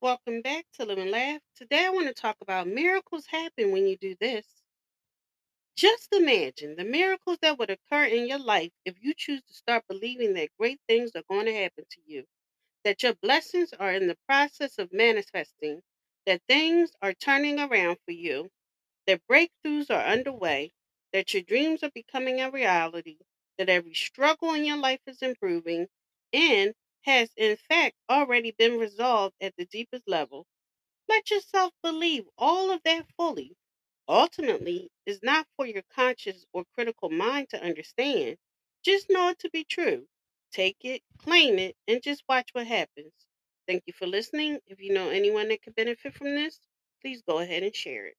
Welcome back to Live and Laugh. Today I want to talk about miracles happen when you do this. Just imagine the miracles that would occur in your life if you choose to start believing that great things are going to happen to you, that your blessings are in the process of manifesting, that things are turning around for you, that breakthroughs are underway, that your dreams are becoming a reality, that every struggle in your life is improving, and has in fact already been resolved at the deepest level. Let yourself believe all of that fully. Ultimately, is not for your conscious or critical mind to understand. Just know it to be true. Take it, claim it, and just watch what happens. Thank you for listening. If you know anyone that could benefit from this, please go ahead and share it.